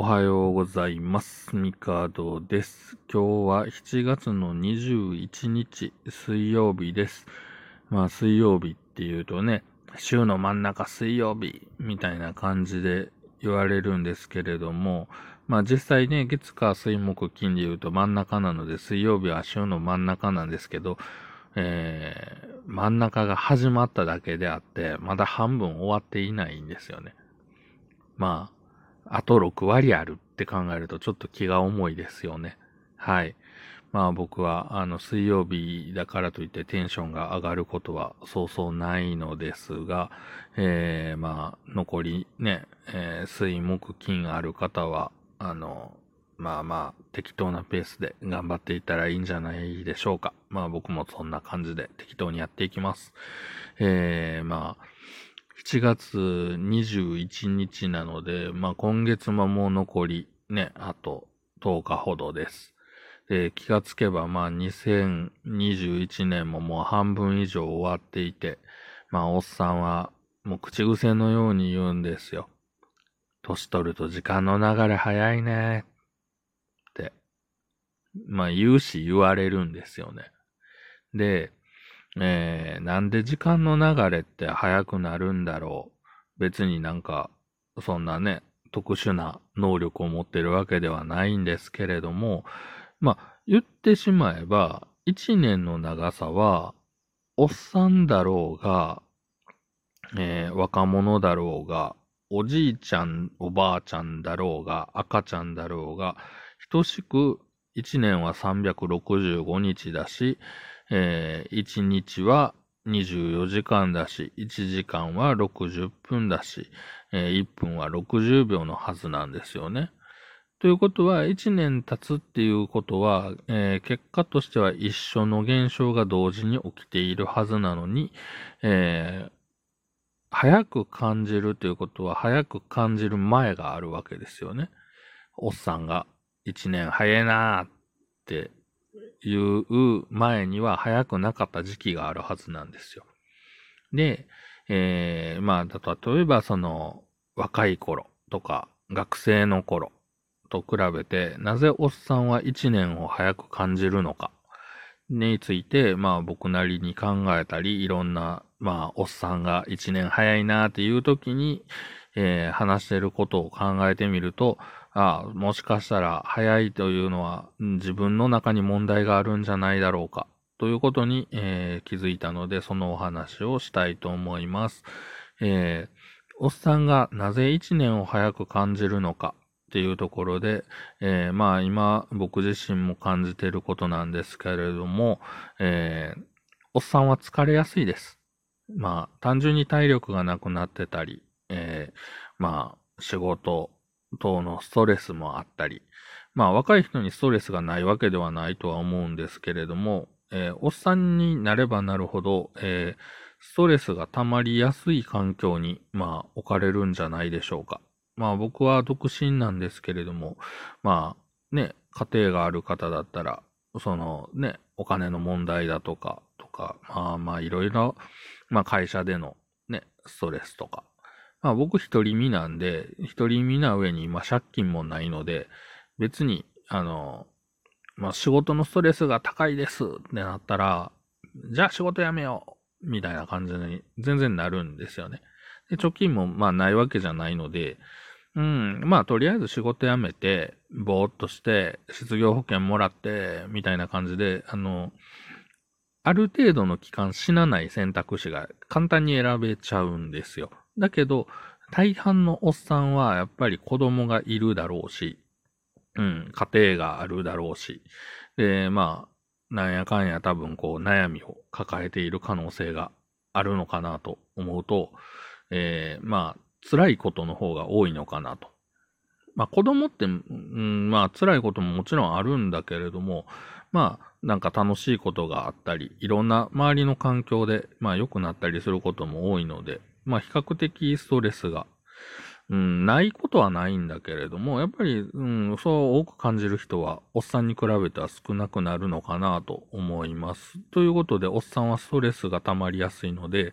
おはようございます。ミカドです。今日は7月の21日水曜日です。まあ水曜日っていうとね、週の真ん中水曜日みたいな感じで言われるんですけれども、まあ実際ね、月火水木金で言うと真ん中なので水曜日は週の真ん中なんですけど、えー、真ん中が始まっただけであって、まだ半分終わっていないんですよね。まあ、あと6割あるって考えるとちょっと気が重いですよね。はい。まあ僕はあの水曜日だからといってテンションが上がることはそうそうないのですが、えー、まあ残りね、えー、水木金ある方は、あの、まあまあ適当なペースで頑張っていったらいいんじゃないでしょうか。まあ僕もそんな感じで適当にやっていきます。えー、まあ、7月21日なので、まあ今月ももう残りね、あと10日ほどです。で、気がつけばまあ2021年ももう半分以上終わっていて、まあおっさんはもう口癖のように言うんですよ。年取ると時間の流れ早いねって、まあ言うし言われるんですよね。で、えー、なんで時間の流れって早くなるんだろう？別になんか、そんなね、特殊な能力を持ってるわけではないんですけれども、まあ、言ってしまえば、一年の長さは、おっさんだろうが、えー、若者だろうが、おじいちゃん、おばあちゃんだろうが、赤ちゃんだろうが、等しく一年は365日だし、えー、1日は24時間だし、1時間は60分だし、えー、1分は60秒のはずなんですよね。ということは、1年経つっていうことは、えー、結果としては一緒の現象が同時に起きているはずなのに、えー、早く感じるということは、早く感じる前があるわけですよね。おっさんが、1年早いなーっていう前には早くなかった時期があるはずなんですよ。で、えー、まあ、例えばその若い頃とか学生の頃と比べて、なぜおっさんは一年を早く感じるのかについて、まあ僕なりに考えたり、いろんな、まあおっさんが一年早いなっていう時に、えー、話してることを考えてみると、あ、もしかしたら早いというのは自分の中に問題があるんじゃないだろうかということに、えー、気づいたのでそのお話をしたいと思います。えー、おっさんがなぜ一年を早く感じるのかっていうところで、えー、まあ今僕自身も感じていることなんですけれども、えー、おっさんは疲れやすいです。まあ単純に体力がなくなってたり、えー、まあ仕事等のストレスもあったり、まあ若い人にストレスがないわけではないとは思うんですけれども、えー、おっさんになればなるほど、えー、ストレスが溜まりやすい環境に、まあ置かれるんじゃないでしょうか。まあ僕は独身なんですけれども、まあね、家庭がある方だったら、そのね、お金の問題だとか、とか、まあまあいろいろ、まあ会社でのね、ストレスとか、まあ僕一人身なんで、一人身な上に今借金もないので、別に、あの、まあ仕事のストレスが高いですってなったら、じゃあ仕事辞めようみたいな感じに全然なるんですよね。で、貯金もまあないわけじゃないので、うん、まあとりあえず仕事辞めて、ぼーっとして、失業保険もらって、みたいな感じで、あの、ある程度の期間死なない選択肢が簡単に選べちゃうんですよ。だけど、大半のおっさんはやっぱり子供がいるだろうし、うん、家庭があるだろうし、で、まあ、なんやかんや多分こう悩みを抱えている可能性があるのかなと思うと、えー、まあ、辛いことの方が多いのかなと。まあ子供って、うん、まあ辛いことももちろんあるんだけれども、まあなんか楽しいことがあったり、いろんな周りの環境で、まあ良くなったりすることも多いので、まあ比較的ストレスが、うん、ないことはないんだけれども、やっぱり、うん、そう多く感じる人は、おっさんに比べては少なくなるのかなと思います。ということで、おっさんはストレスが溜まりやすいので、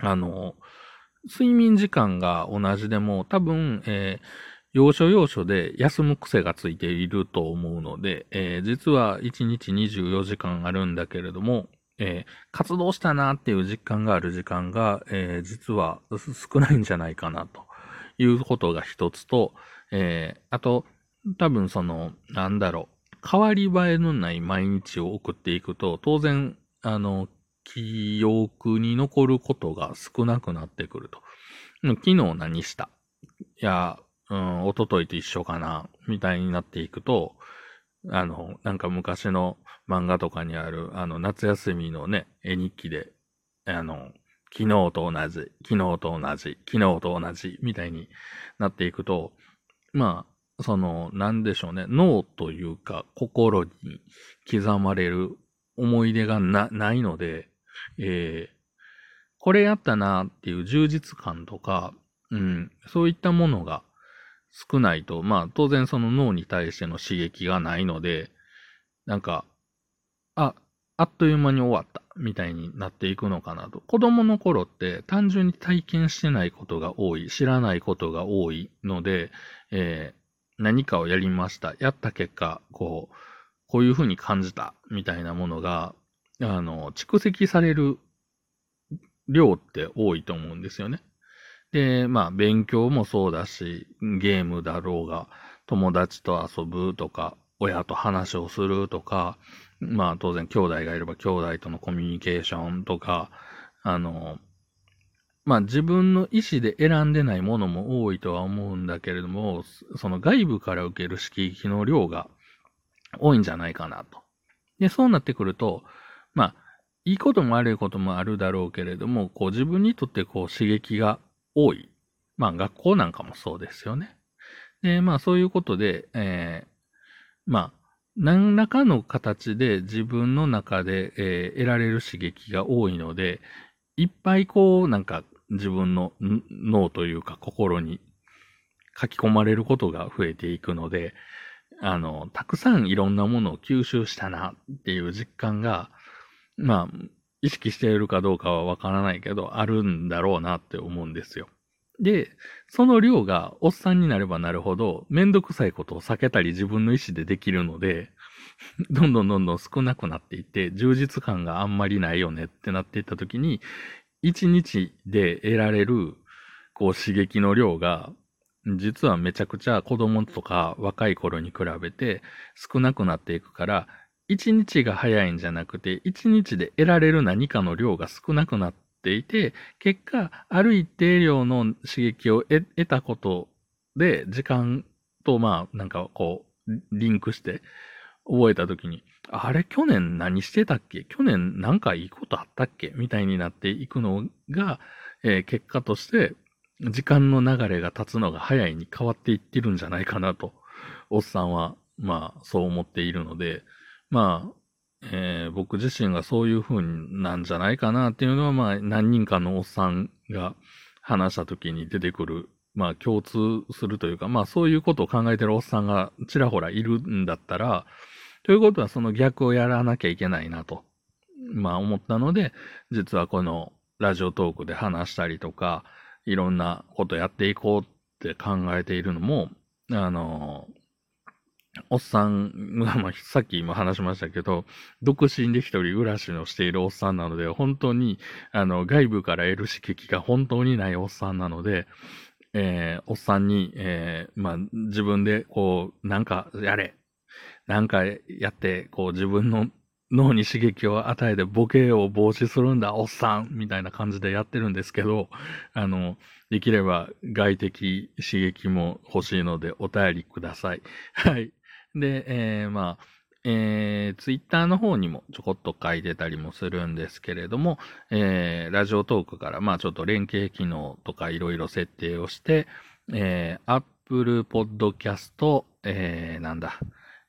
あの、睡眠時間が同じでも、多分、えー要所要所で休む癖がついていると思うので、えー、実は1日24時間あるんだけれども、えー、活動したなっていう実感がある時間が、えー、実は少ないんじゃないかなということが一つと、えー、あと、多分その、なんだろう、変わり映えのない毎日を送っていくと、当然、あの、記憶に残ることが少なくなってくると。昨日何した？いや、うん、一昨日と一緒かなみたいになっていくと、あの、なんか昔の漫画とかにある、あの、夏休みのね、絵日記で、あの、昨日と同じ、昨日と同じ、昨日と同じ、みたいになっていくと、まあ、その、なんでしょうね、脳というか、心に刻まれる思い出がな、ないので、えー、これやったなっていう充実感とか、うん、そういったものが少ないと、まあ当然その脳に対しての刺激がないので、なんか、あ、あっという間に終わったみたいになっていくのかなと。子供の頃って単純に体験してないことが多い、知らないことが多いので、えー、何かをやりました。やった結果、こう、こういうふうに感じたみたいなものが、あの、蓄積される量って多いと思うんですよね。で、まあ、勉強もそうだし、ゲームだろうが、友達と遊ぶとか、親と話をするとか、まあ、当然兄弟がいれば兄弟とのコミュニケーションとか、あの、まあ自分の意思で選んでないものも多いとは思うんだけれども、その外部から受ける刺激の量が多いんじゃないかなと。で、そうなってくると、まあ、いいことも悪いこともあるだろうけれども、こう自分にとってこう刺激が多い。まあ学校なんかもそうですよね。で、まあそういうことで、えー、まあ、何らかの形で自分の中で、えー、得られる刺激が多いので、いっぱいこう、なんか自分の脳というか心に書き込まれることが増えていくので、あの、たくさんいろんなものを吸収したなっていう実感が、まあ、意識しているかどうかはわからないけど、あるんだろうなって思うんですよ。で、その量がおっさんになればなるほど、めんどくさいことを避けたり自分の意思でできるので、どんどんどんどん少なくなっていって、充実感があんまりないよねってなっていったときに、一日で得られる、こう刺激の量が、実はめちゃくちゃ子供とか若い頃に比べて少なくなっていくから、一日が早いんじゃなくて、一日で得られる何かの量が少なくなっていて、結果、ある一定量の刺激を得たことで、時間と、まあ、なんかこう、リンクして覚えたときに、あれ、去年何してたっけ？去年なんかいいことあったっけ？みたいになっていくのが、えー、結果として、時間の流れが経つのが早いに変わっていってるんじゃないかなと、おっさんは、まあ、そう思っているので、まあ、えー、僕自身がそういう風なんじゃないかなっていうのは、まあ、何人かのおっさんが話した時に出てくる、まあ、共通するというか、まあ、そういうことを考えてるおっさんがちらほらいるんだったら、ということはその逆をやらなきゃいけないなと、まあ、思ったので、実はこのラジオトークで話したりとか、いろんなことやっていこうって考えているのも、あの、おっさんが、まあ、さっき今話しましたけど、独身で一人暮らしをしているおっさんなので、本当に、あの、外部から得る刺激が本当にないおっさんなので、えー、おっさんに、えー、まあ、自分で、こう、なんかやれ、なんかやって、こう、自分の脳に刺激を与えてボケを防止するんだ、おっさんみたいな感じでやってるんですけど、あの、できれば外的刺激も欲しいのでお便りください。はい。で、えー、まあ、えー、ツイッターの方にもちょこっと書いてたりもするんですけれども、えー、ラジオトークから、まあちょっと連携機能とかいろいろ設定をして、えー、Apple Podcast、えー、なんだ、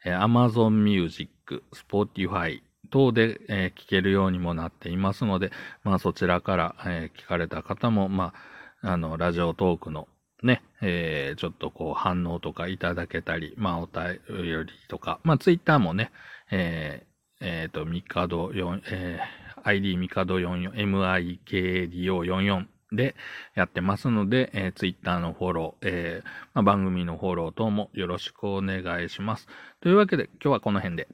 え、Amazon Music、Spotify 等で、えー、聞けるようにもなっていますので、まあそちらから、えー、聞かれた方も、まあ、あの、ラジオトークのね、えー、ちょっとこう反応とかいただけたり、まあお便りとか、まあツイッターもね、えー、えっ、ー、と、ミカド4、えー、ID ミカド44、MIKDO44 でやってますので、えー、Twitter のフォロー、えーまあ、番組のフォロー等もよろしくお願いします。というわけで今日はこの辺で。